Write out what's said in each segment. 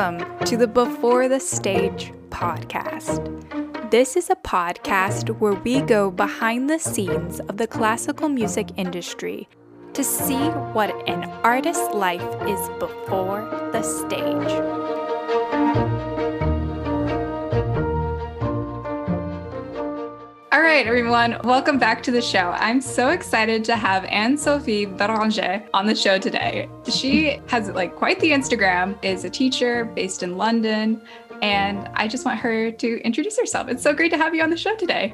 Welcome to the Before the Stage podcast. This is a podcast where we go behind the scenes of the classical music industry to see what an artist's life is before the stage. Right, everyone, welcome back to the show. I'm so excited to have Anne Sophie Beranger on the show today. She has like quite the Instagram, is a teacher based in London, and I just want her to introduce herself. It's so great to have you on the show today.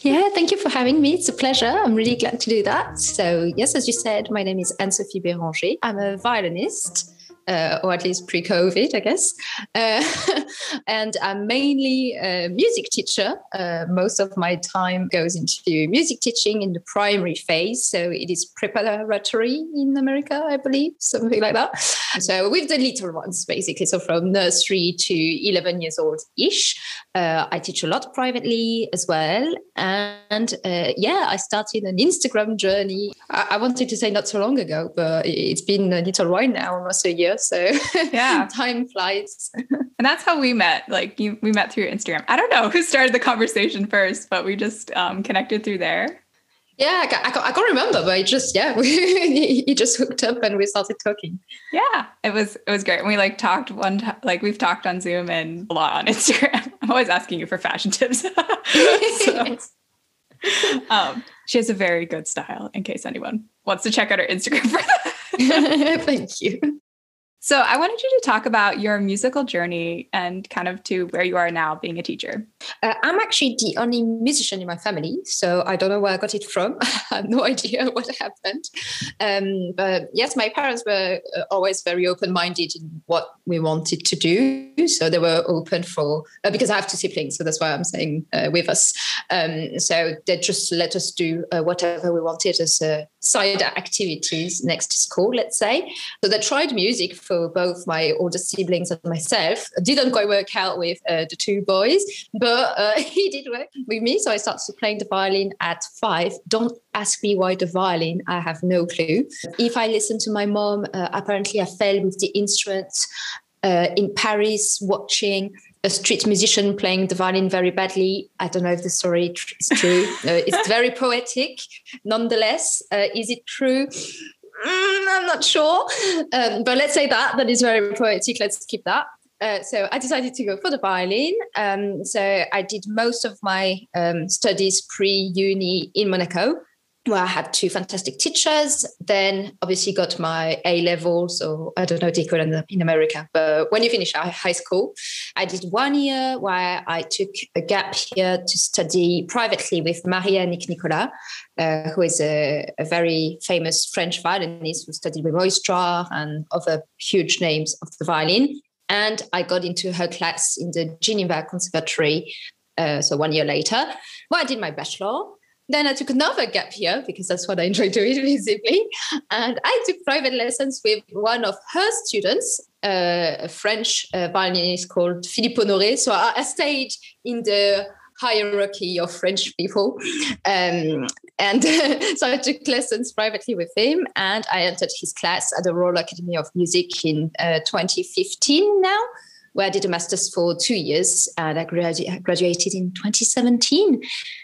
Yeah, thank you for having me. It's a pleasure. I'm really glad to do that. So, yes, as you said, my name is Anne Sophie Beranger. I'm a violinist uh, or at least pre-COVID, I guess. Uh, and I'm mainly a music teacher. Uh, most of my time goes into music teaching in the primary phase, so it is preparatory in America, I believe, something like that. So with the little ones, basically, so from nursery to 11 years old ish. Uh, I teach a lot privately as well, and uh, yeah, I started an Instagram journey. I-, I wanted to say not so long ago, but it's been a little while now, almost a year so yeah, time flies. and that's how we met. Like you, we met through Instagram. I don't know who started the conversation first, but we just um, connected through there. Yeah, I, can't, I can't remember, but I just yeah, we, he just hooked up and we started talking. Yeah, it was it was great. And we like talked one time, like we've talked on Zoom and a lot on Instagram. I'm always asking you for fashion tips. so, um, she has a very good style. In case anyone wants to check out her Instagram for that. Thank you. So, I wanted you to talk about your musical journey and kind of to where you are now being a teacher. Uh, I'm actually the only musician in my family, so I don't know where I got it from. I have no idea what happened. Um, but yes, my parents were uh, always very open minded in what we wanted to do. So, they were open for, uh, because I have two siblings, so that's why I'm saying uh, with us. Um, so, they just let us do uh, whatever we wanted as side activities next to school, let's say. So, they tried music for both my older siblings and myself. Didn't quite work out with uh, the two boys, but uh, he did work with me. So I started playing the violin at five. Don't ask me why the violin. I have no clue. If I listen to my mom, uh, apparently I fell with the instrument uh, in Paris watching a street musician playing the violin very badly. I don't know if the story is true. uh, it's very poetic. Nonetheless, uh, is it true? Mm, I'm not sure. Um, but let's say that. That is very poetic. Let's keep that. Uh, so I decided to go for the violin. Um, so I did most of my um, studies pre uni in Monaco where I had two fantastic teachers. Then obviously got my A levels, or I don't know call it in America, but when you finish high school, I did one year where I took a gap year to study privately with Marie-Annick Nicolas, uh, who is a, a, very famous French violinist who studied with Oistrakh and other huge names of the violin. And I got into her class in the Geneva Conservatory. Uh, so one year later, well, I did my bachelor then I took another gap year because that's what I enjoy doing, basically. And I took private lessons with one of her students, uh, a French uh, violinist called Philippe Honoré. So I, I, stayed in the hierarchy of French people. Um, and so I took lessons privately with him and I entered his class at the Royal Academy of Music in uh, 2015 now where I did a master's for two years and I graduated in 2017.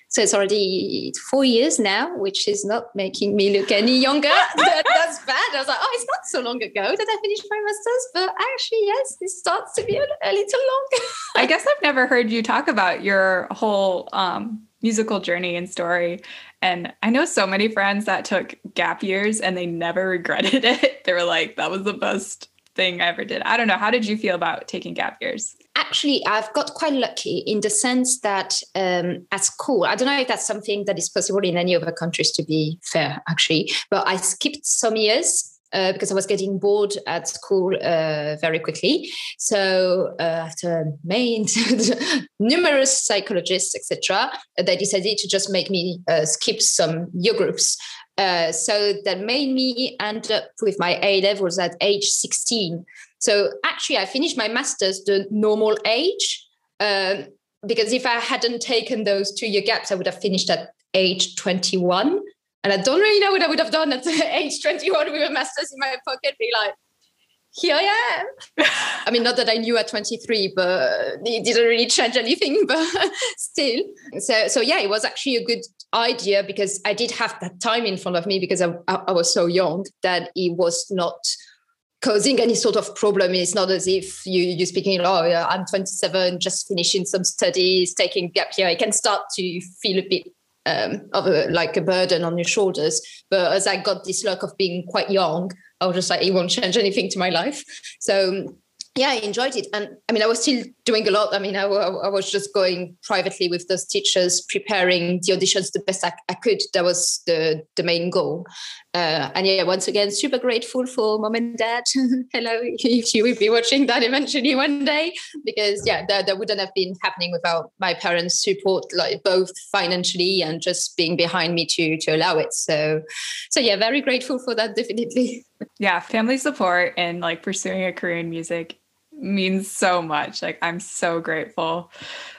So it's already four years now, which is not making me look any younger. that, that's bad. I was like, oh, it's not so long ago that I finished my master's, but actually, yes, this starts to be a, a little long. I guess I've never heard you talk about your whole um, musical journey and story. And I know so many friends that took gap years and they never regretted it. They were like, that was the best thing I ever did. I don't know. How did you feel about taking gap years? Actually, I've got quite lucky in the sense that um, at school, I don't know if that's something that is possible in any other countries to be fair, actually, but I skipped some years uh, because I was getting bored at school uh, very quickly. So uh, after main numerous psychologists, etc., they decided to just make me uh, skip some year groups. Uh, so that made me end up with my A levels at age 16. So actually, I finished my master's the normal age. Um, because if I hadn't taken those two year gaps, I would have finished at age 21. And I don't really know what I would have done at age 21 with a master's in my pocket, be like, here I am. I mean, not that I knew at 23, but it didn't really change anything, but still. So, so yeah, it was actually a good idea because I did have that time in front of me because I, I was so young that it was not causing any sort of problem. It's not as if you, you're speaking, oh, yeah, I'm 27, just finishing some studies, taking gap year. I can start to feel a bit um, of a, like a burden on your shoulders. But as I got this luck of being quite young, I was just like, it won't change anything to my life. So yeah, I enjoyed it. And I mean, I was still doing a lot. I mean, I, I was just going privately with those teachers, preparing the auditions the best I, I could. That was the, the main goal. Uh, and yeah, once again, super grateful for mom and dad. Hello, if you will be watching that eventually one day, because yeah, that, that wouldn't have been happening without my parents' support, like both financially and just being behind me to to allow it. So, so yeah, very grateful for that, definitely. Yeah, family support and like pursuing a career in music means so much. Like I'm so grateful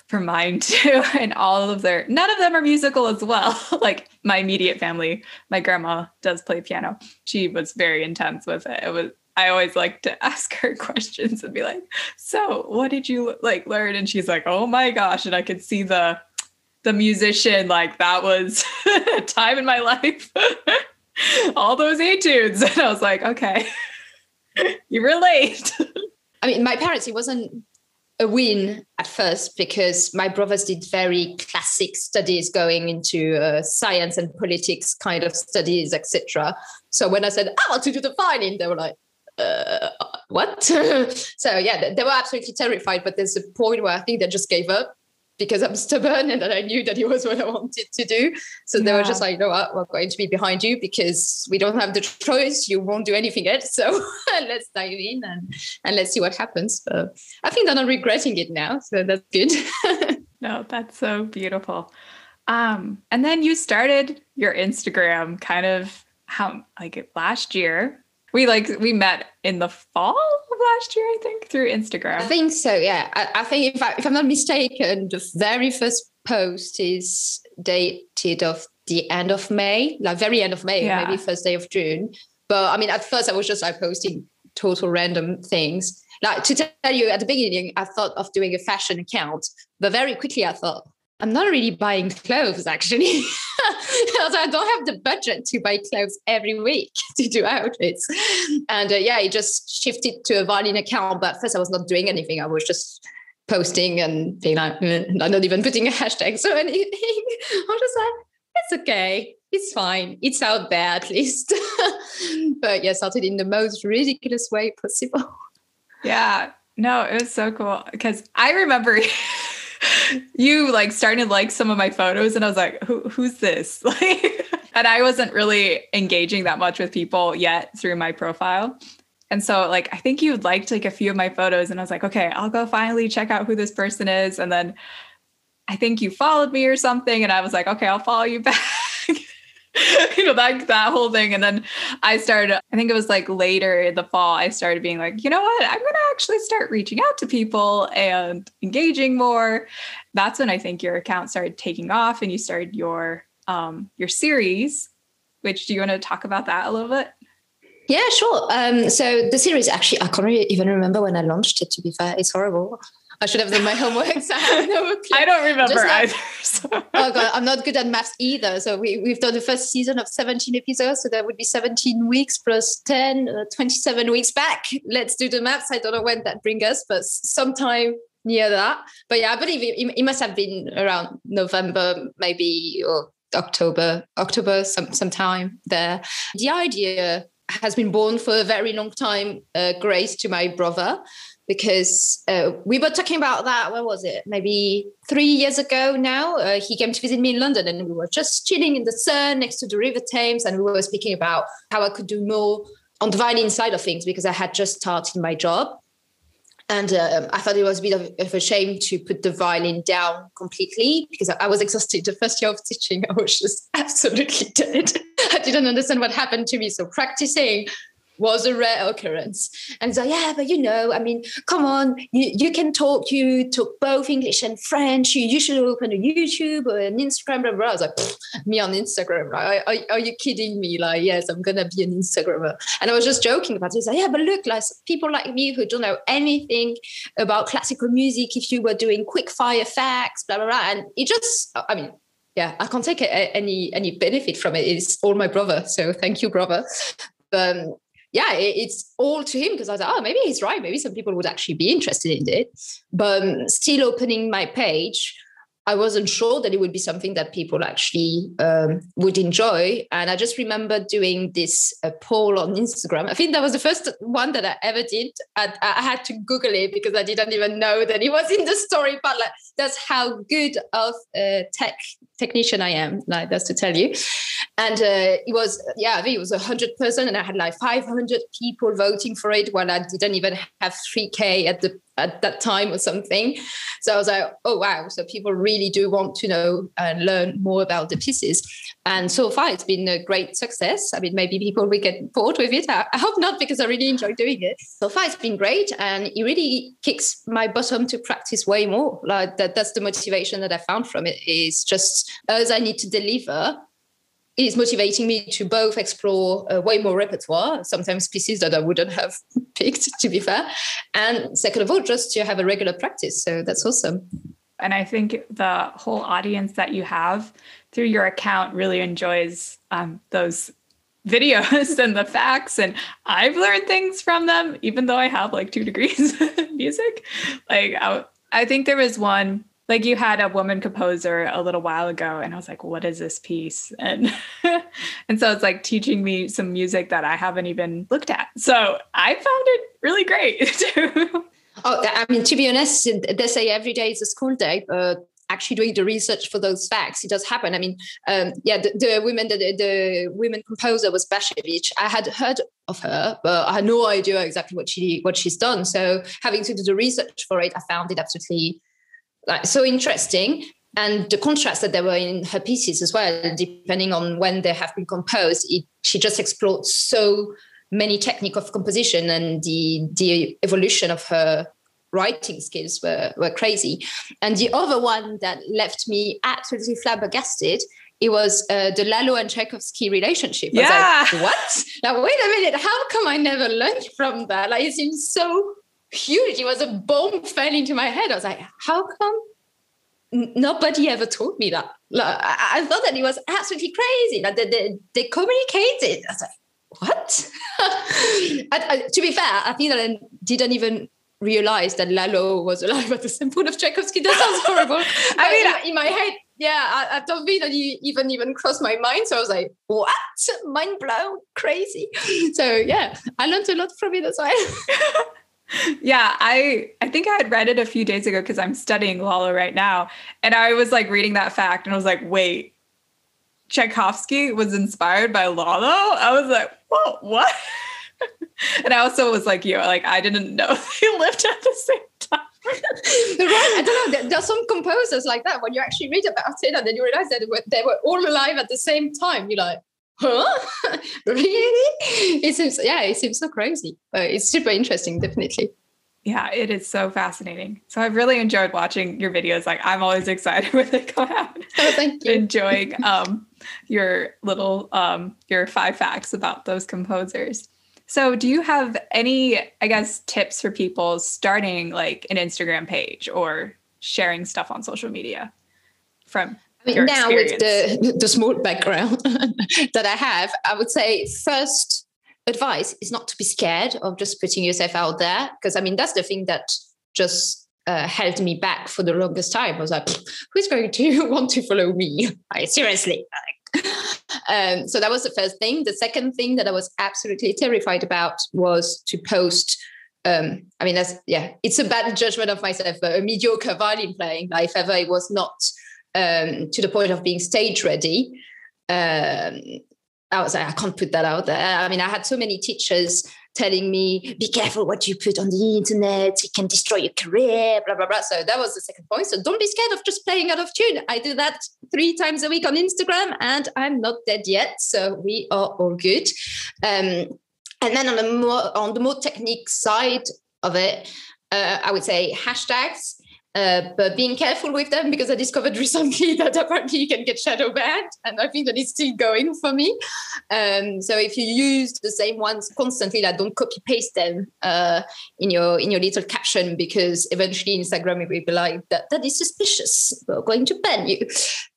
for mine too. And all of their none of them are musical as well. like my immediate family, my grandma does play piano. She was very intense with it. It was I always like to ask her questions and be like, "So, what did you like learn?" And she's like, "Oh my gosh!" And I could see the the musician like that was a time in my life. all those etudes, and I was like, "Okay, you relate." I mean, my parents, it wasn't a win at first because my brothers did very classic studies going into uh, science and politics kind of studies, etc. So when I said, I want to do the violin, they were like, uh, what? so yeah, they were absolutely terrified. But there's a point where I think they just gave up because I'm stubborn and that I knew that it was what I wanted to do. So yeah. they were just like, you know what, we're going to be behind you because we don't have the choice. You won't do anything else. So let's dive in and, and let's see what happens. But I think they're not regretting it now. So that's good. no, that's so beautiful. Um, and then you started your Instagram kind of how like last year we like we met in the fall of last year, I think, through Instagram. I think so. Yeah, I, I think if I, if I'm not mistaken, the very first post is dated of the end of May, like very end of May, yeah. maybe first day of June. But I mean, at first I was just like posting total random things. Like to tell you at the beginning, I thought of doing a fashion account, but very quickly I thought, I'm not really buying clothes actually. also, I don't have the budget to buy clothes every week to do outfits. And uh, yeah, it just shifted to a violin account. But first, I was not doing anything. I was just posting and being like, mm, not even putting a hashtag. So anything. I was just like, it's okay. It's fine. It's out there at least. but yeah, started in the most ridiculous way possible. Yeah. No, it was so cool because I remember you like started like some of my photos and I was like, Who, who's this? Like, and I wasn't really engaging that much with people yet through my profile. And so like I think you liked like a few of my photos and I was like, okay, I'll go finally check out who this person is. And then I think you followed me or something. And I was like, okay, I'll follow you back. you know that that whole thing and then i started i think it was like later in the fall i started being like you know what i'm going to actually start reaching out to people and engaging more that's when i think your account started taking off and you started your um your series which do you want to talk about that a little bit yeah, sure. Um, so the series actually, I can't even remember when I launched it. To be fair, it's horrible. I should have done my homework. So I, no I don't remember either. So. oh god, I'm not good at maths either. So we, we've done the first season of 17 episodes. So that would be 17 weeks plus 10, uh, 27 weeks back. Let's do the maths. I don't know when that brings us, but sometime near that. But yeah, I believe it, it must have been around November, maybe, or October, October, some sometime there. The idea has been born for a very long time, uh, grace to my brother because uh, we were talking about that. Where was it? Maybe three years ago now. Uh, he came to visit me in London, and we were just chilling in the sun next to the River Thames, and we were speaking about how I could do more on the violin side of things because I had just started my job. And uh, I thought it was a bit of, of, a shame to put the violin down completely because I was exhausted. The first year of teaching, I was just absolutely dead. I didn't understand what happened to me. So practicing was a rare occurrence. And so, yeah, but you know, I mean, come on, you, you can talk, you talk both English and French. You, you should open a YouTube or an Instagram, blah, blah. I was like, me on Instagram, right? Are, are, you kidding me? Like, yes, I'm going to be an Instagrammer. And I was just joking about it. Like, yeah, but look, like people like me who don't know anything about classical music, if you were doing quick fire facts, blah, blah, blah. And it just, I mean, yeah, I can't take any any benefit from it. It's all my brother, so thank you, brother. Um, yeah, it, it's all to him because I was like, oh, maybe he's right. Maybe some people would actually be interested in it. But um, still opening my page, I wasn't sure that it would be something that people actually um, would enjoy. And I just remember doing this uh, poll on Instagram. I think that was the first one that I ever did. I, I, had to Google it because I didn't even know that it was in the story. But like, that's how good of a tech technician I am. Like that's to tell you. And uh, it was, yeah, I it was a hundred percent, and I had like 500 people voting for it while I didn't even have 3k at the at that time or something. So I was like, oh wow! So people really do want to know and learn more about the pieces. And so far, it's been a great success. I mean, maybe people will get bored with it. I, hope not, because I really enjoy doing it. So far, it's been great, and it really kicks my bottom to practice way more. Like that, that's the motivation that I found from it. Is just as I need to deliver is motivating me to both explore uh, way more repertoire, sometimes pieces that I wouldn't have picked, to be fair. And second of all, just to have a regular practice. So that's awesome. And I think the whole audience that you have through your account really enjoys um, those videos and the facts. And I've learned things from them, even though I have like two degrees in music. Like, I, I think there was one like you had a woman composer a little while ago and i was like what is this piece? And and so it's like teaching me some music that i haven't even looked at. So i found it really great oh i mean to be honest they say every day is a school day but actually doing the research for those facts it does happen. I mean um, yeah the, the women the, the women composer was Bacewicz. I had heard of her but i had no idea exactly what she what she's done. So having to do the research for it i found it absolutely like so interesting and the contrasts that there were in her pieces as well depending on when they have been composed it, she just explored so many technique of composition and the the evolution of her writing skills were, were crazy and the other one that left me absolutely flabbergasted it was uh, the Lalo and Tchaikovsky relationship. Yeah. Like, what? Now, wait a minute. How come I never learned from that? Like, it seems so huge. It was a bomb fell into my head. I was like, how come nobody ever told me that? Like, I, I, thought that it was absolutely crazy. Like they, they, they communicated. I was like, what? I, I, uh, to be fair, I think that I didn't even realize that Lalo was alive at the same point of Tchaikovsky. That sounds horrible. I mean, in my head, yeah, I, I don't think that you even even crossed my mind. So I was like, what? Mind blown, crazy. So yeah, I learned a lot from it as well. Yeah, I I think I had read it a few days ago because I'm studying Lalo right now, and I was like reading that fact, and I was like, wait, Tchaikovsky was inspired by Lalo. I was like, whoa, what? and I also was like, you know, like I didn't know they lived at the same time. right. I don't know. There, there, are some composers like that when you actually read about it and then you realize that they were, they were all alive at the same time. You're like, huh? really? It seems, yeah, it seems so crazy. But it's super interesting, definitely. Yeah, it is so fascinating. So I've really enjoyed watching your videos. Like I'm always excited when they come out. Oh, thank you. Enjoying um, your little um, your five facts about those composers. So do you have any, I guess, tips for people starting like an Instagram page or sharing stuff on social media from I mean, now with the the small background that I have, I would say first advice is not to be scared of just putting yourself out there because I mean that's the thing that just uh, held me back for the longest time. I was like, who's going to want to follow me? Like, seriously. um, so that was the first thing. The second thing that I was absolutely terrified about was to post. Um, I mean, that's yeah, it's a bad judgment of myself, but a mediocre violin playing. Like if ever it was not um, to the point of being stage ready. Um, I was like, I can't put that out there. I mean, I had so many teachers telling me, be careful what you put on the internet, it can destroy your career, blah, blah, blah. So that was the second point. So don't be scared of just playing out of tune. I do that three times a week on Instagram and I'm not dead yet. So we are all good. Um, and then on the more on the more technique side of it, uh, I would say hashtags uh, but being careful with them because I discovered recently that apparently you can get shadow banned, and I think that it's still going for me. Um, so if you use the same ones constantly, like don't copy paste them uh, in your in your little caption because eventually Instagram will be like that that is suspicious. We're going to ban you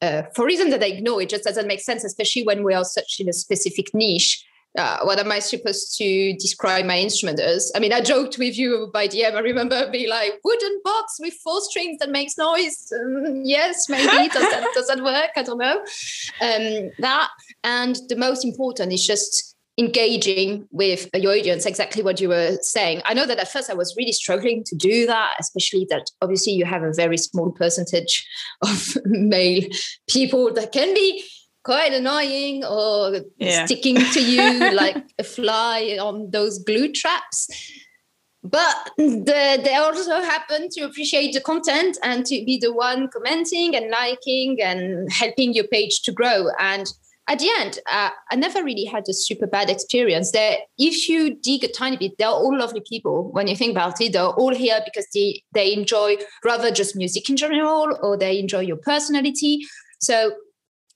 uh, for reasons that I ignore. It just doesn't make sense, especially when we are such in a specific niche uh, what am I supposed to describe my instrument as? I mean, I joked with you by DM. I remember being like, wooden box with four strings that makes noise. Um, yes, maybe. does, that, does that work? I don't know. Um, that. And the most important is just engaging with your audience, exactly what you were saying. I know that at first I was really struggling to do that, especially that obviously you have a very small percentage of male people that can be quite annoying or yeah. sticking to you like a fly on those glue traps. But the, they also happen to appreciate the content and to be the one commenting and liking and helping your page to grow. And at the end, uh, I never really had a super bad experience. That if you dig a tiny bit, they're all lovely people. When you think about it, they're all here because they they enjoy rather just music in general, or they enjoy your personality. So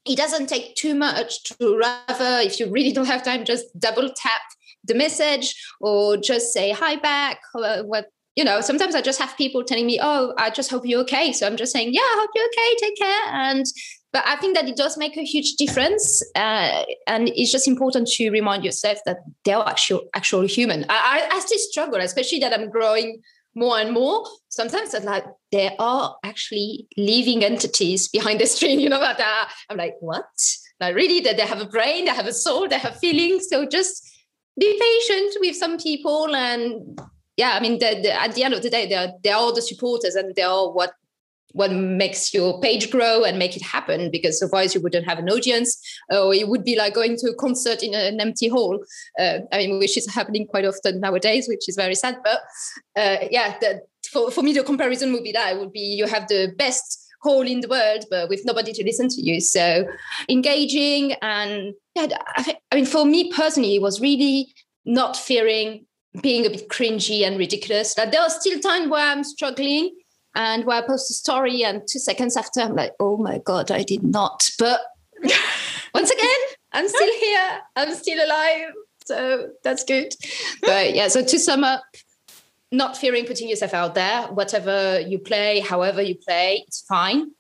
it doesn't take too much to rather if you really don't have time just double tap the message or just say hi back. Or what you know sometimes i just have people telling me oh i just hope you're okay. So i'm just saying yeah i hope you're okay. Take care. And but i think that it does make a huge difference uh, and it's just important to remind yourself that they're actual actual human. I, I, I still struggle especially that i'm growing more and more. Sometimes it's like there are actually living entities behind the screen you know that. Uh, i'm like what? Like really? That they have a brain they have a soul they have feelings. So just be patient with some people and yeah i mean the, the, at the end of the day they're they're all the supporters and they're all what what makes your page grow and make it happen because otherwise you wouldn't have an audience or it would be like going to a concert in an empty hall. Uh, i mean which is happening quite often nowadays which is very sad but uh, yeah the, for, for me the comparison would be that. It would be you have the best hall in the world but with nobody to listen to you. So engaging and yeah I, I mean for me personally it was really not fearing being a bit cringy and ridiculous. That there are still times where i'm struggling and where I post a story, and two seconds after, I'm like, oh my God, I did not. But once again, I'm still here, I'm still alive. So that's good. But yeah, so to sum up, not fearing putting yourself out there, whatever you play, however you play, it's fine.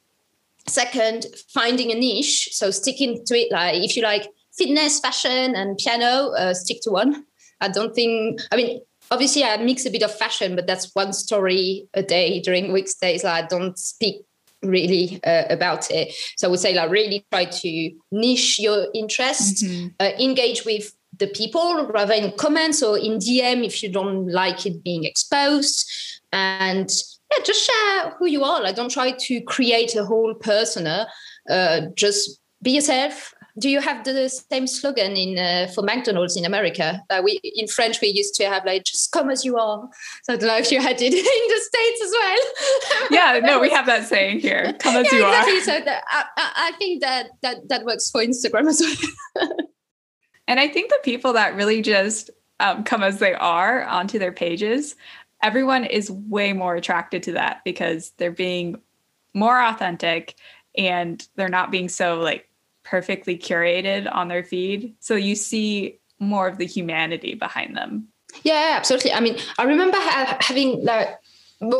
Second, finding a niche. So sticking to it. Like if you like fitness, fashion, and piano, uh, stick to one. I don't think, I mean, obviously I mix a bit of fashion, but that's one story a day during weekdays. Like I don't speak really uh, about it. So I would say like really try to niche your interest, mm-hmm. uh, engage with the people rather in comments or in DM if you don't like it being exposed, and yeah, just share who you are. Like don't try to create a whole persona. Uh, just be yourself do you have the same slogan in uh, for McDonald's in America? Uh, we in French we used to have like "just come as you are." So I don't know if you had it in the states as well. yeah, no, we have that saying here: "Come as yeah, you exactly. are." So that, I, I think that that that works for Instagram as well. and I think the people that really just um, come as they are onto their pages, everyone is way more attracted to that because they're being more authentic and they're not being so like perfectly curated on their feed. So you see more of the humanity behind them. Yeah, absolutely. I mean, I remember ha- having like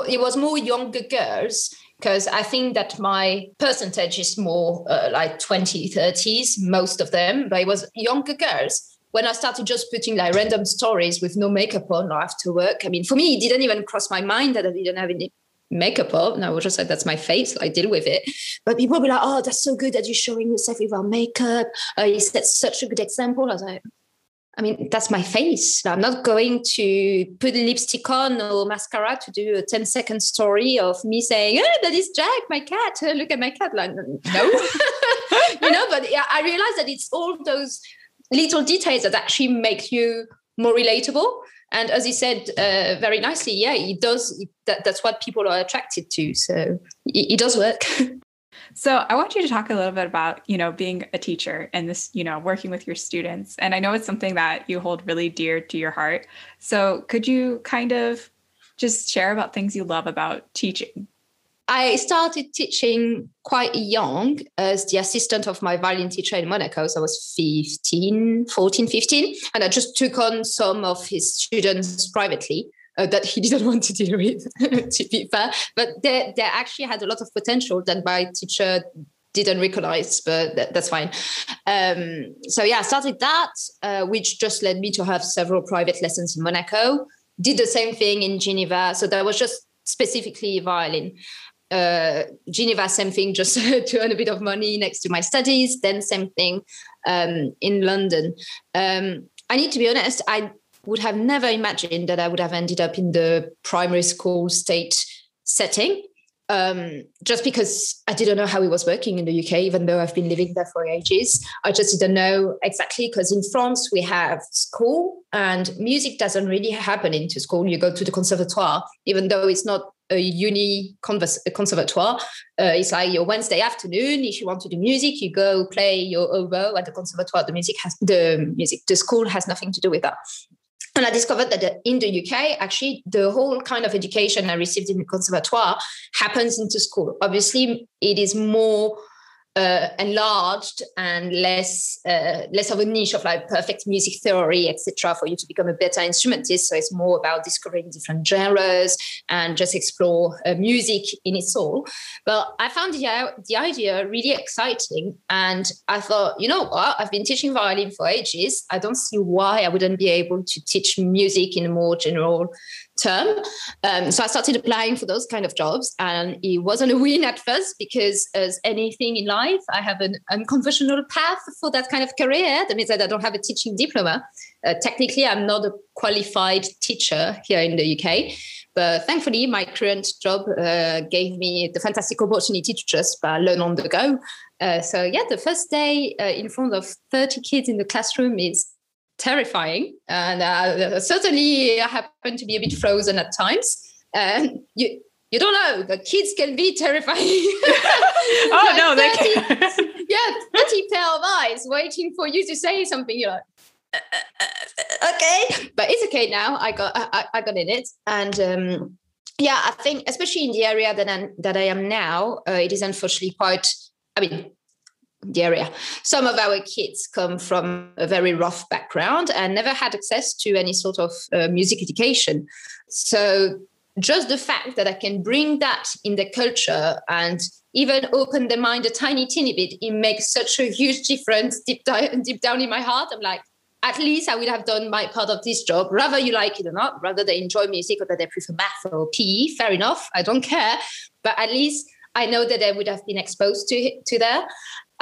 it was more younger girls because I think that my percentage is more uh, like 20, 30s, most of them, but it was younger girls. When I started just putting like random stories with no makeup on or after work, I mean, for me, it didn't even cross my mind that I didn't have any makeup up. And I was just like, that's my face. I deal with it. But people will be like, oh, that's so good that you're showing yourself without makeup. Uh, you set such a good example. I was like, I mean, that's my face. I'm not going to put lipstick on or mascara to do a 10 second story of me saying, oh, that is Jack, my cat. Look at my cat. Like, no, you know, but I realize that it's all those little details that actually make you more relatable. And as he said uh, very nicely, yeah, it does. That, that's what people are attracted to. So it, it does work. So I want you to talk a little bit about, you know, being a teacher and this, you know, working with your students. And I know it's something that you hold really dear to your heart. So could you kind of just share about things you love about teaching? I started teaching quite young as the assistant of my violin teacher in Monaco. So I was 15, 14, 15. And I just took on some of his students privately. Uh, that he didn't want to deal with, to be fair. But they, they actually had a lot of potential that my teacher didn't recognize, but that, that's fine. Um, so yeah, I started that, uh, which just led me to have several private lessons in Monaco. Did the same thing in Geneva. So that was just specifically violin uh, Geneva, same thing, just to earn a bit of money next to my studies. Then same thing um, in London. Um, I need to be honest, I would have never imagined that I would have ended up in the primary school state setting. Um, just because I didn't know how it was working in the UK, even though I've been living there for ages. I just didn't know exactly because in France we have school and music doesn't really happen into school. You go to the conservatoire, even though it's not a uni convers- a conservatoire. Uh, it's like your Wednesday afternoon. If you want to do music, you go play your oboe at the conservatoire. The music has the music. The school has nothing to do with that. And I discovered that in the UK, actually, the whole kind of education I received in the conservatoire happens into school. Obviously, it is more uh, enlarged and less uh, less of a niche of like perfect music theory, etc., for you to become a better instrumentist. So it's more about discovering different genres and just explore uh, music in its all But I found the, the idea really exciting, and I thought, you know what? I've been teaching violin for ages. I don't see why I wouldn't be able to teach music in a more general term. Um, so I started applying for those kind of jobs, and it wasn't a win at first because, as anything in life, I have an unconventional path for that kind of career. That means that I don't have a teaching diploma. Uh, technically, I'm not a qualified teacher here in the UK. But thankfully, my current job uh, gave me the fantastic opportunity to just uh, learn on the go. Uh, so, yeah, the first day uh, in front of 30 kids in the classroom is terrifying. And uh, certainly I happen to be a bit frozen at times. And you, you don't know, the kids can be terrifying. oh, like no, 30, they can. yeah, 30 pair of eyes waiting for you to say something. You're like, uh, uh, uh, okay, but it's okay now. I got, I, I got in it. And, um, yeah, I think especially in the area that I'm, that I am now, uh, it is unfortunately quite. I mean, the area. Some of our kids come from a very rough background and never had access to any sort of uh, music education. So just the fact that I can bring that in the culture and even open the mind a tiny, teeny bit, it makes such a huge difference deep, down, deep down in my heart. I'm like, at least I would have done my part of this job, rather you like it or not, rather they enjoy music or that they prefer math or PE, fair enough. I don't care. But at least I know that they would have been exposed to to that.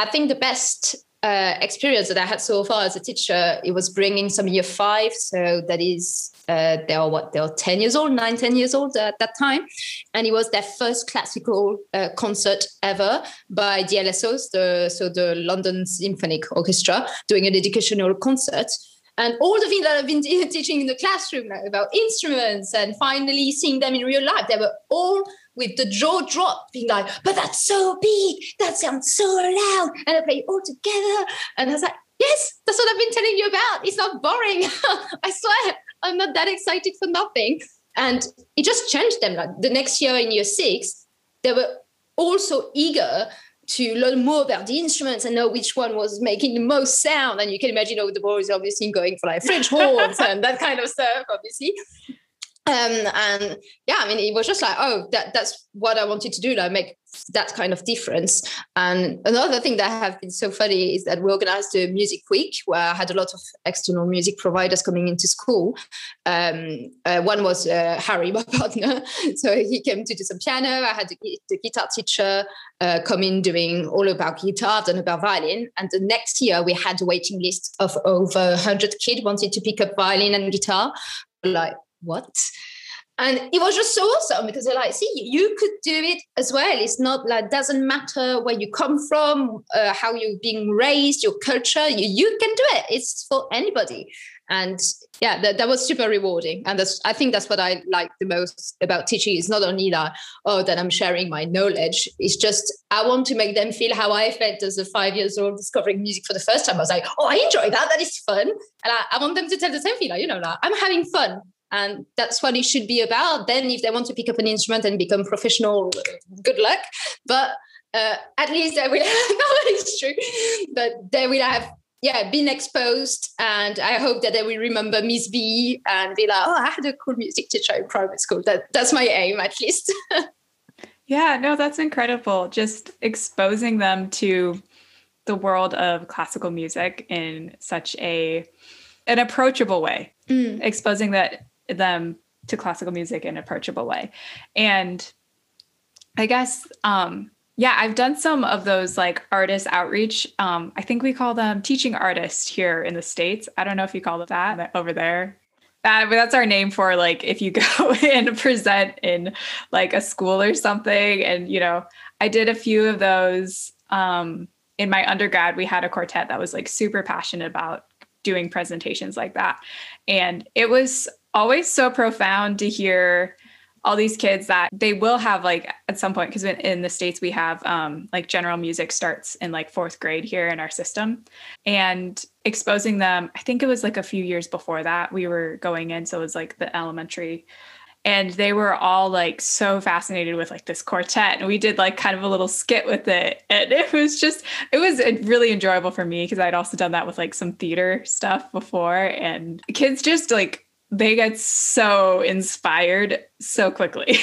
I think the best uh, experience that I had so far as a teacher, it was bringing some year five. So that is, uh, they are what, they are 10 years old, nine, 10 years old at that time. And it was their first classical uh, concert ever by the LSOs, the, so the London Symphonic Orchestra, doing an educational concert. And all the things that I've been teaching in the classroom like, about instruments and finally seeing them in real life, they were all with the jaw drop, being like, but that's so big, that sounds so loud, and I play it all together. And I was like, yes, that's what I've been telling you about. It's not boring. I swear, I'm not that excited for nothing. And it just changed them. Like the next year in year six, they were also eager to learn more about the instruments and know which one was making the most sound. And you can imagine, all the boys obviously going for like French horns and that kind of stuff, obviously. Um, and yeah, I mean, it was just like, oh, that that's what I wanted to do, like make that kind of difference. And another thing that have been so funny is that we organized a music week where I had a lot of external music providers coming into school. Um, uh, one was uh, Harry, my partner, so he came to do some piano. I had the, the guitar teacher uh, come in doing all about guitar and about violin. And the next year we had a waiting list of over 100 kids wanted to pick up violin and guitar. Like what? And it was just so awesome because they're like, see, you could do it as well. It's not like doesn't matter where you come from, uh, how you're being raised, your culture. You, you can do it. It's for anybody. and yeah that, that was super rewarding and that's i think that's what i like the most about teaching it's not only that oh that i'm sharing my knowledge it's just i want to make them feel how i felt as a five years old discovering music for the first time i was like oh i enjoy that that is fun and i, I want them to tell the same feeling. you know like, i'm having fun and that's what it should be about then if they want to pick up an instrument and become professional good luck but uh, at least they will no it's true but they will have yeah, been exposed, and I hope that they will remember Miss B and be like, "Oh, I had a cool music teacher in private school." That that's my aim, at least. yeah, no, that's incredible. Just exposing them to the world of classical music in such a an approachable way, mm. exposing that them to classical music in an approachable way, and I guess um, yeah, I've done some of those like artist outreach. Um, I think we call them teaching artists here in the States. I don't know if you call them that over there. That, but that's our name for like if you go and present in like a school or something. And, you know, I did a few of those um, in my undergrad. We had a quartet that was like super passionate about doing presentations like that. And it was always so profound to hear all these kids that they will have like at some point because in, the states we have um, like general music starts in like fourth grade here in our system. And exposing them i think it was like a few years before that we were going in so it was like the elementary. And they were all like so fascinated with like this quartet. And we did like kind of a little skit with it. And it was just it was really enjoyable for me because i'd also done that with like some theater stuff before. And kids just like they get so inspired so quickly.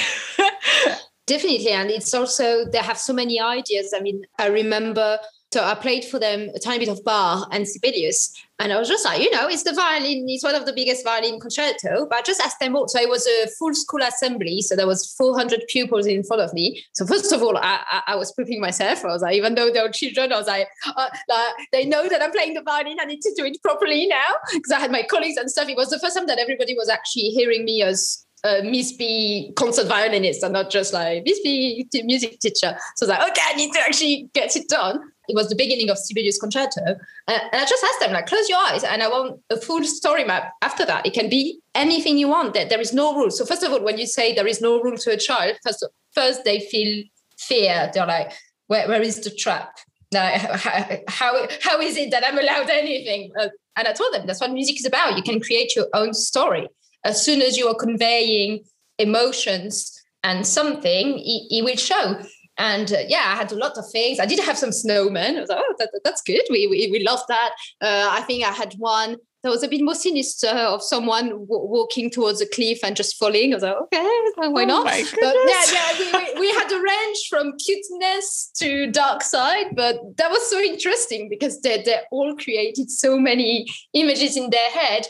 Definitely. And it's also, they have so many ideas. I mean, I remember so I played for them a tiny bit of Bach and Sibelius. And I was just like, you know, it's the violin, it's one of the biggest violin concerto. But I just asked them all. So it was a full school assembly. So there was 400 pupils in front of me. So first of all, I, I, I was prepping myself. I was like, even though they were children, I was like, uh, like, they know that I'm playing the violin. I need to do it properly now. Because I had my colleagues and stuff. It was the first time that everybody was actually hearing me as uh, Miss B concert violinist and not just like Miss B music teacher. So I was like, okay, I need to actually get it done it was the beginning of Sibelius Concerto. And, and I just asked them, like, close your eyes and I want a full story map after that. It can be anything you want. There, there is no rule. So first of all, when you say there is no rule to a child, first, first they feel fear. They're like, where, where is the trap? Now, how, how, how is it that I'm allowed anything? Uh, and I told them that's what music is about. You can create your own story. As soon as you are conveying emotions and something, it, it will show. And uh, yeah, I had a lot of things. I did have some snowmen. I was like, oh, that, that's good. We, we, we love that. Uh, I think I had one that was a bit more sinister of someone w- walking towards a cliff and just falling. I was like, okay, why oh not? But yeah, yeah, we, we, we, had a range from cuteness to dark side, but that was so interesting because they, they all created so many images in their head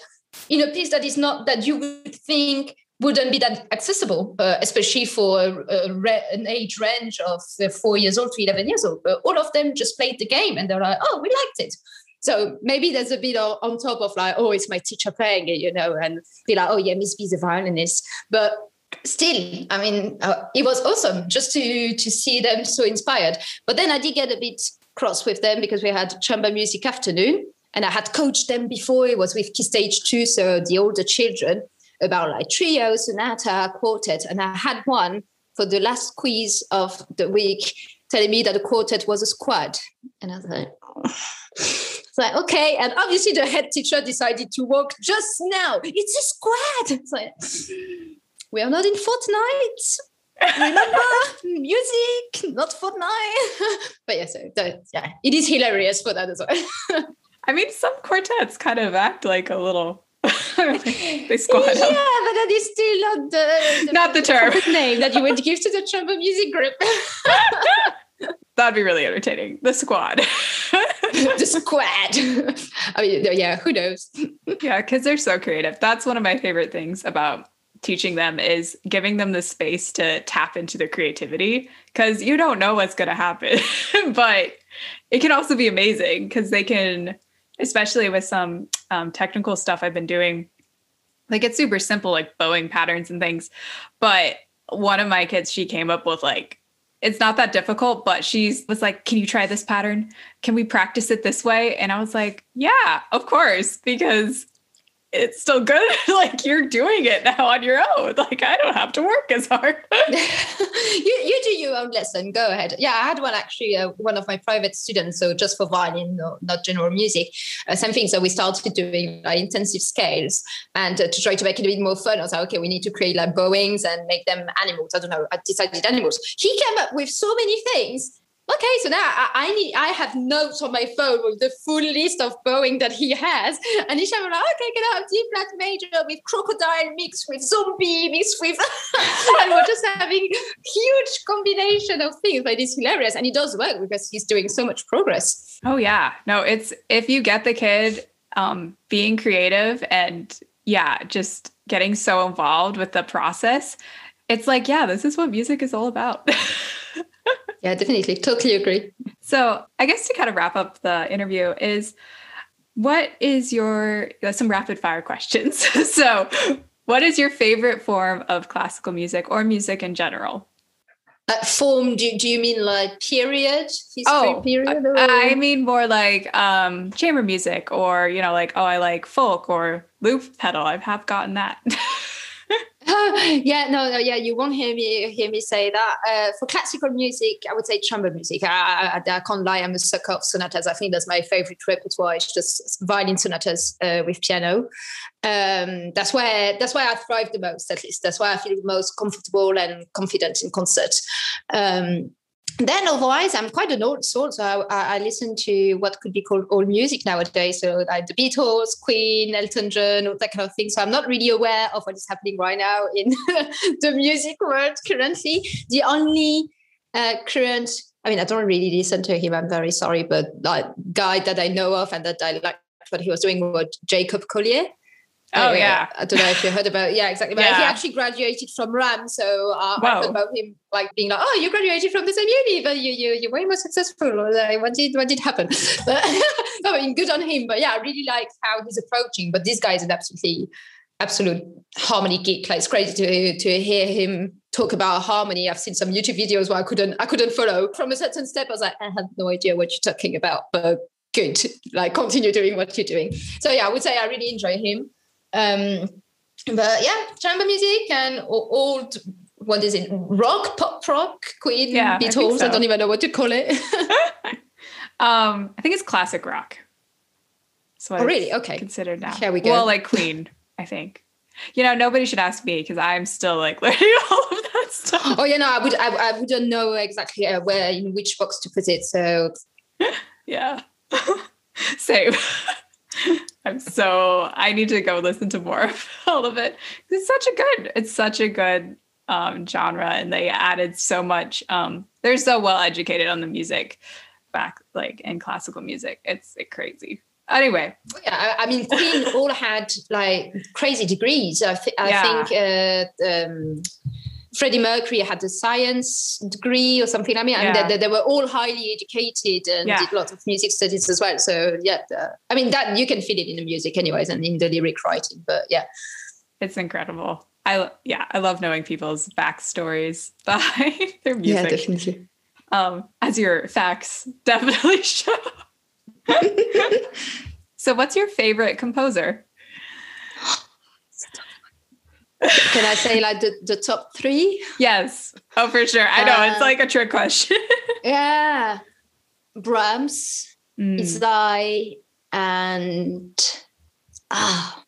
in a piece that is not that you would think wouldn't be that accessible, uh, especially for a, a re- an age range of uh, four years old to 11 years old. But all of them just played the game and they're like, oh, we liked it. So maybe there's a bit on top of like, oh, it's my teacher playing it, you know, and be like, oh, yeah, Miss B's a violinist. But still, I mean, uh, it was awesome just to to see them so inspired. But then I did get a bit cross with them because we had chamber music afternoon and I had coached them before. It was with Key Stage 2, so the older children about like trio, sonata, quartet, and I had one for the last quiz of the week telling me that the quartet was a squad, and I was like. Oh. It's like, okay. And obviously the head teacher decided to walk just now. It's a squad. It's like, we are not in Fortnite. Remember mm, music, not Fortnite. but yeah, so that, yeah, it is hilarious for that as well. I mean, some quartets kind of act like a little they squad yeah, up. but that is still not the, the not the term name that you would give to the chamber music group. That'd be really entertaining. The squad. the squad. I mean, yeah, who knows? yeah, because they're so creative. That's one of my favorite things about teaching them is giving them the space to tap into their creativity because you don't know what's going to happen but it can also be amazing because they can especially with some um, technical stuff I've been doing. Like it's super simple, like bowing patterns and things. But one of my kids, she came up with like, it's not that difficult, but she was like, Can you try this pattern? Can we practice it this way? And I was like, Yeah, of course, because it's still good. like you're doing it now on your own. Like I don't have to work as hard. you you do your own lesson. Go ahead. Yeah, I had one actually. Uh, one of my private students, so just for violin, no, not general music. Uh, same thing. So we started doing like, intensive scales, and uh, to try to make it a bit more fun, I was like, okay, we need to create like bowings and make them animals. I don't know. I decided animals. He came up with so many things okay so now I, I, need i have notes on my phone with the full list of bowing that he has. And he's like okay can i have d flat major with crocodile mixed with zombie mixed with and we're just having huge combination of things but it's hilarious and it does work because he's doing so much progress. Oh yeah. No it's if you get the kid um, being creative and yeah just getting so involved with the process it's like yeah this is what music is all about yeah, definitely. Totally agree. So, I guess to kind of wrap up the interview is what is your uh, some rapid fire questions. so, what is your favorite form of classical music or music in general? Uh, form do, do you mean like period history oh, period or? i mean more like um chamber music or you know like oh i like folk or loop pedal i have gotten that yeah, no, no, yeah, you won't hear me hear me say that. Uh, for classical music, I would say chamber music. I, I, I, can't lie, I'm a sucker of sonatas. I think that's my favorite repertoire. It's just violin sonatas uh, with piano. Um, that's where that's why I thrive the most. At least that's why I feel the most comfortable and confident in concert. Um, then otherwise i'm quite an old soul so I, I, listen to what could be called old music nowadays. So like the beatles queen elton john all that kind of thing. So i'm not really aware of what is happening right now in the music world currently. The only uh, current i mean i don't really listen to him i'm very sorry but like guy that i know of and that i liked what he was doing was jacob collier Oh yeah, I don't know if you heard about. Yeah, exactly. But yeah. he actually graduated from RAM, so uh, I heard about him like being like, "Oh, you graduated from the same uni, but you you you're way more successful." Like, what did what did happen? But I mean, good on him. But yeah, I really like how he's approaching. But this guy is an absolutely absolute harmony geek. Like it's crazy to to hear him talk about harmony. I've seen some YouTube videos where I couldn't I couldn't follow from a certain step. I was like, I have no idea what you're talking about, but good. Like continue doing what you're doing. So yeah, I would say I really enjoy him. Um, but yeah, chamber music and old what is it? Rock, pop rock, Queen, yeah, Beatles. I, so. I, don't even know what to call it. um, I think it's classic rock. So oh, really? Okay. Considered now. Here we go. Well, like Queen, I think. You know, nobody should ask me because I'm still like learning all of that stuff. Oh yeah, no, I would, I, I wouldn't know exactly uh, where in which box to put it. So yeah, same. I'm so I need to go listen to more of all of it. It's such a good, it's such a good um, genre, and they added so much. Um, they're so well educated on the music back, like in classical music. It's it crazy. Anyway, yeah, I, I mean, Queen all had like crazy degrees. I, th- I yeah. think uh, um, Freddie Mercury had a science degree or something. I mean, yeah. they, they, were all highly educated and yeah. did lots of music studies as well. So yeah, uh, I mean that you can feel it in the music anyways and in the lyric writing. But yeah, it's incredible. I yeah, I love knowing people's backstories behind their music. Yeah, definitely. Um, as your facts definitely show. so, what's your favorite composer? Can I say like the, the top three? Yes. Oh, for sure. I know. Uh, it's like a trick question. yeah. Brahms, mm. Itzhak, and ah.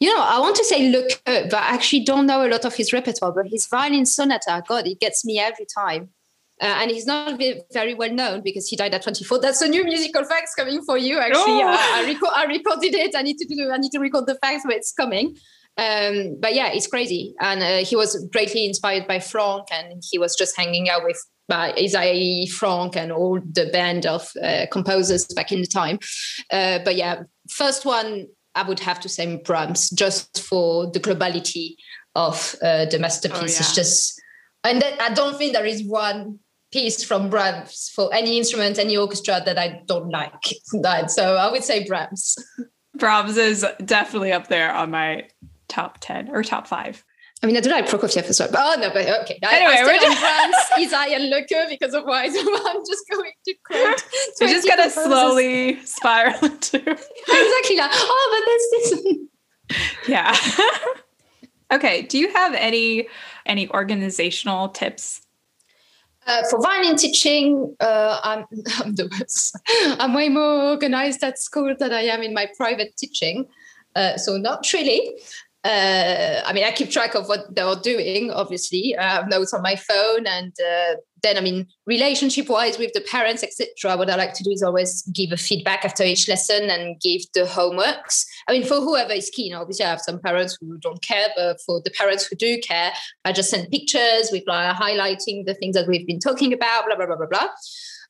You know, I want to say Lekeu but I actually don't know a lot of his repertoire. But his violin sonata, God, it gets me every time. Uh, and he's not very well known because he died at 24. That's a new musical facts coming for you. Actually, oh. I, reco- I, recorded it. I need to do. I need to record the facts, but it's coming. Um, but yeah, it's crazy. And uh, he was greatly inspired by Franck, and he was just hanging out with uh, Ysaÿe Franck and all the band of uh, composers back in the time. Uh, but yeah, first one I would have to say Brahms, just for the globality of uh, the masterpiece. Oh, yeah. It's just, and I don't think there is one piece from Brahms for any instrument, any orchestra that I don't like. So I would say Brahms. Brahms is definitely up there on my top 10 or top five. I mean, I don't like Prokofiev as well. But, oh no, but okay. Anyway, I, we're just Franck, Ysaÿe and Lekeu because otherwise I'm just going to quote. We're just gonna slowly spiral into exactly like, oh, but there's this. yeah. okay. Do you have any any organizational tips? Uh, for violin teaching, uh, I'm, I'm the best. I'm way more organized at school than I am in my private teaching. Uh, so not really uh, I mean, I keep track of what they're doing. Obviously, I have notes on my phone, and uh, then I mean, relationship-wise with the parents, etc. What I like to do is always give a feedback after each lesson and give the homeworks. I mean, for whoever is keen. Obviously, I have some parents who don't care, but for the parents who do care, I just send pictures with like highlighting the things that we've been talking about. Blah blah blah blah blah.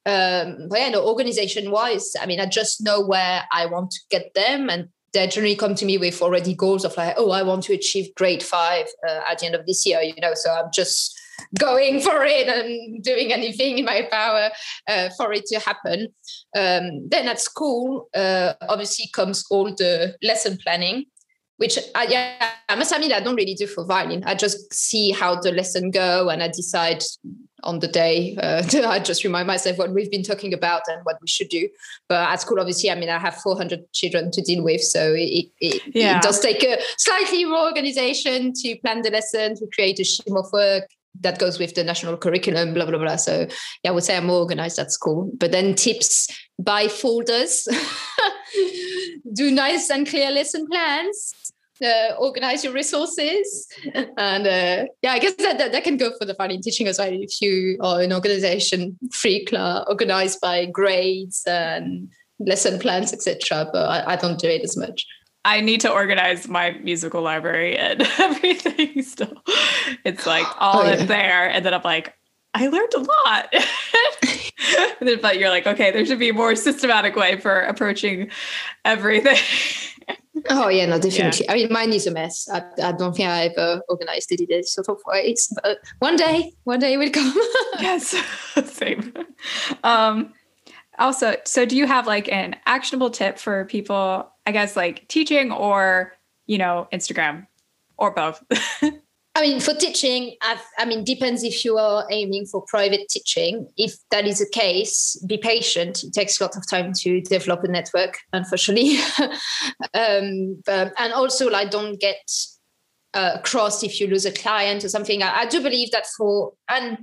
Um, but yeah, no, organization-wise, I mean, I just know where I want to get them, and they generally come to me with already goals of like, oh, I want to achieve grade five uh, at the end of this year, you know. So I'm just going for it and doing anything in my power uh, for it to happen. Um, then at school, uh, obviously comes all the lesson planning, which I, yeah, I must admit I don't really do for violin. I just see how the lesson go and I decide on the day. Uh, I just remind myself what we've been talking about and what we should do. But at school, obviously, I mean, I have 400 children to deal with. So it, it, yeah. it does take a slightly more organization to plan the lesson, to create a scheme of work that goes with the national curriculum, blah, blah, blah. So yeah, I would say I'm more organized at school. But then tips, by folders, do nice and clear lesson plans uh, organize your resources and uh, yeah i guess that, that, that, can go for the violin teaching as well if you are an organization free class organized by grades and lesson plans etc but I, I, don't do it as much. I need to organize my musical library and everything still. It's like all oh, yeah. in there and then i'm like i learned a lot but you're like okay there should be a more systematic way for approaching everything Oh yeah, no, definitely. Yeah. I mean, mine is a mess. I, I don't think I ever organized it in this sort of ways, but one day, one day will come. yes, same. Um, also, so do you have like an actionable tip for people? I guess like teaching or you know Instagram or both. I mean, for teaching, I've, i mean, depends if you are aiming for private teaching. If that is the case, be patient. It takes a lot of time to develop a network, unfortunately. um, but, and also, like, don't get uh, crossed if you lose a client or something. I, I do believe that for, and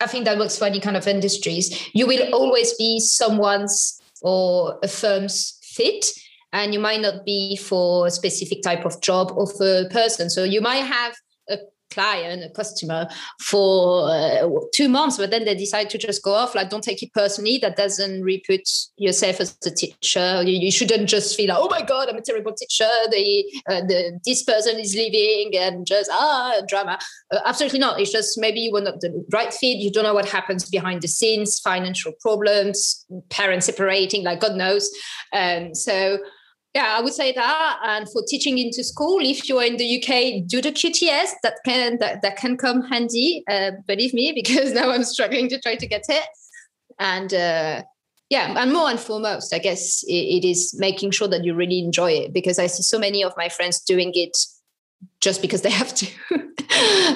I think that works for any kind of industries, you will always be someone's or a firm's fit and you might not be for a specific type of job or for a person. So you might have client, a customer for uh, two months, but then they decide to just go off. Like, don't take it personally. That doesn't reput yourself as a teacher. You, you, shouldn't just feel like, oh my god, I'm a terrible teacher. The, uh, the this person is leaving and just ah drama. Uh, absolutely not. It's just maybe you were not the right fit. You don't know what happens behind the scenes, financial problems, parents separating, like God knows. And so yeah, I would say that. And for teaching into school, if you're in the UK, do the QTS. That can that, that can come handy. Uh, believe me, because now I'm struggling to try to get it. And uh, yeah, and more and foremost, I guess it, it is making sure that you really enjoy it. Because I see so many of my friends doing it just because they have to,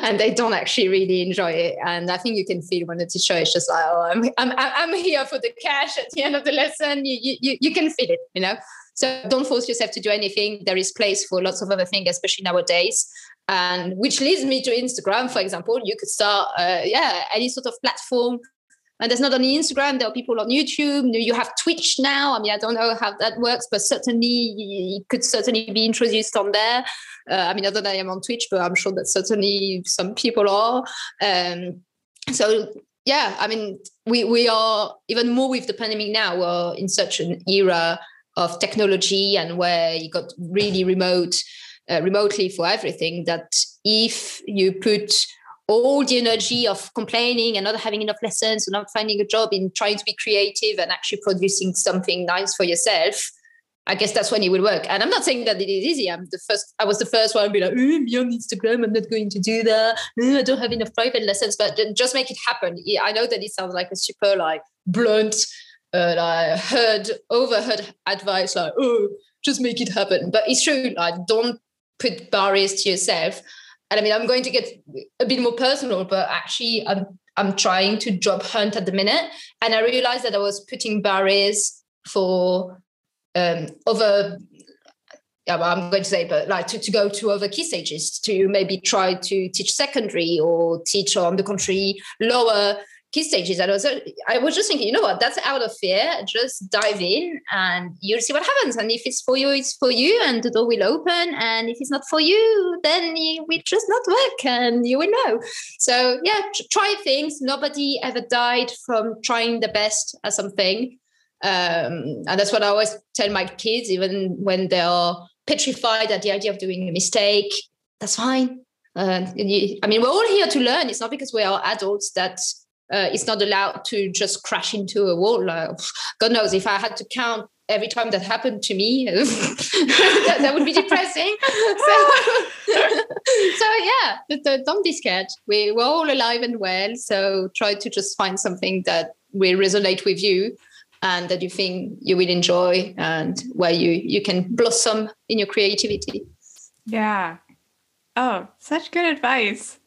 and they don't actually really enjoy it. And I think you can feel when the teacher is just like, "Oh, I'm I'm I'm here for the cash at the end of the lesson." You you you can feel it, you know. So don't force yourself to do anything. There is place for lots of other things, especially nowadays. And which leads me to Instagram, for example. You could start, uh, yeah, any sort of platform. And there's not only Instagram, there are people on YouTube. You have Twitch now. I mean, I don't know how that works, but certainly it could certainly be introduced on there. Uh, I mean, I don't know I am on Twitch, but I'm sure that certainly some people are. Um, so yeah, I mean, we we are even more with the pandemic now. We're in such an era of technology and where you got really remote uh, remotely for everything that if you put all the energy of complaining and not having enough lessons and not finding a job in trying to be creative and actually producing something nice for yourself I guess that's when it will work. And I'm not saying that it is easy. I'm the first. I was the first one to be like, oh, on Instagram. I'm not going to do that. Oh, I don't have enough private lessons. But just make it happen. I know that it sounds like a super like blunt and I heard overheard advice like, oh, just make it happen. But it's true, like don't put barriers to yourself. and I mean, I'm going to get a bit more personal, but actually, I'm I'm trying to job hunt at the minute, and I realized that I was putting barriers for um, other. Yeah, well, I'm going to say, but like to, to go to other key stages to maybe try to teach secondary or teach on the contrary lower key stages. I was, I was just thinking, you know what, that's out of fear. Just dive in and you'll see what happens. And if it's for you, it's for you, and the door will open. And if it's not for you, then it will just not work and you will know. So, yeah, try things. Nobody ever died from trying the best at something. Um, and that's what I always tell my kids, even when they are petrified at the idea of doing a mistake. That's fine. Uh, I mean, we're all here to learn. It's not because we are adults that uh, it's not allowed to just crash into a wall. God knows if I had to count every time that happened to me, that, that, would be depressing. so, so yeah, don't be scared. We, we're all alive and well. So try to just find something that will resonate with you and that you think you will enjoy and where you you can blossom in your creativity. Yeah. Oh, such good advice.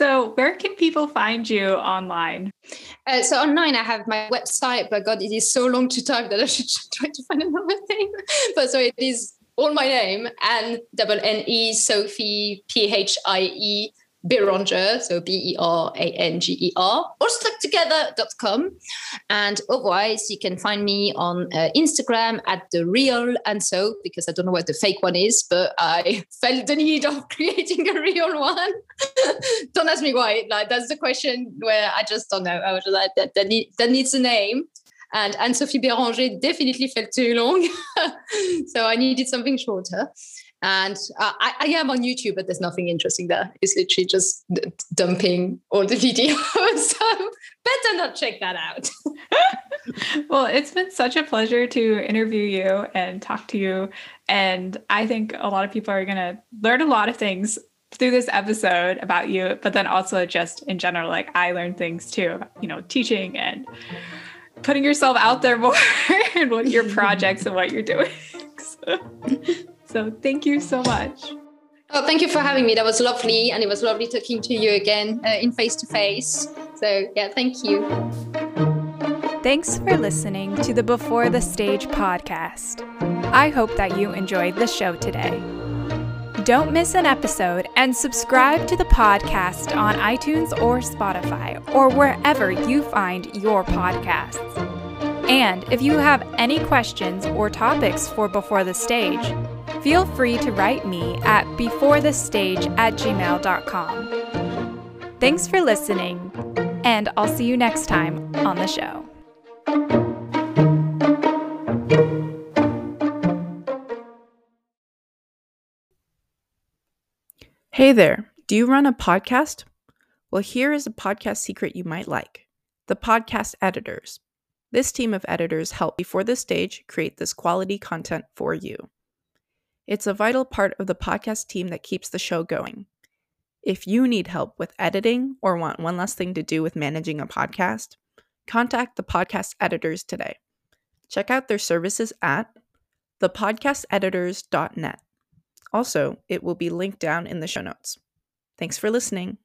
So, where can people find you online? Uh, so online, I have my website, but God, it is so long to type that I should try to find another thing. But so it is all my name and double N E Sophie P H I E Beranger, so B E R A N G E R, or stucktogether.com. And otherwise, you can find me on uh, Instagram at the real and so, because I don't know what the fake one is, but I felt the need of creating a real one. don't ask me why. Like, that's the question where I just don't know. I was like, that, that, need, that needs a name. And Anne Sophie Beranger definitely felt too long. so I needed something shorter. And uh, I, I, am on YouTube, but there's nothing interesting there. It's literally just d- dumping all the videos. so better not check that out. well, it's been such a pleasure to interview you and talk to you. And I think a lot of people are going to learn a lot of things through this episode about you, but then also just in general, like I learned things too, about, you know, teaching and putting yourself out there more and what your projects and what you're doing. So. So thank you so much. Oh, thank you for having me. That was lovely. And it was lovely talking to you again uh, in face to face. So, yeah, thank you. Thanks for listening to the Before the Stage podcast. I hope that you enjoyed the show today. Don't miss an episode and subscribe to the podcast on iTunes or Spotify or wherever you find your podcasts. And if you have any questions or topics for Before the Stage, feel free to write me at beforethestage at gmail.com. Thanks for listening, and I'll see you next time on the show. Hey there, do you run a podcast? Well, here is a podcast secret you might like the podcast editors. This team of editors help Before the Stage create this quality content for you. It's a vital part of the podcast team that keeps the show going. If you need help with editing or want one less thing to do with managing a podcast, contact the podcast editors today. Check out their services at thepodcasteditors.net. Also, it will be linked down in the show notes. Thanks for listening.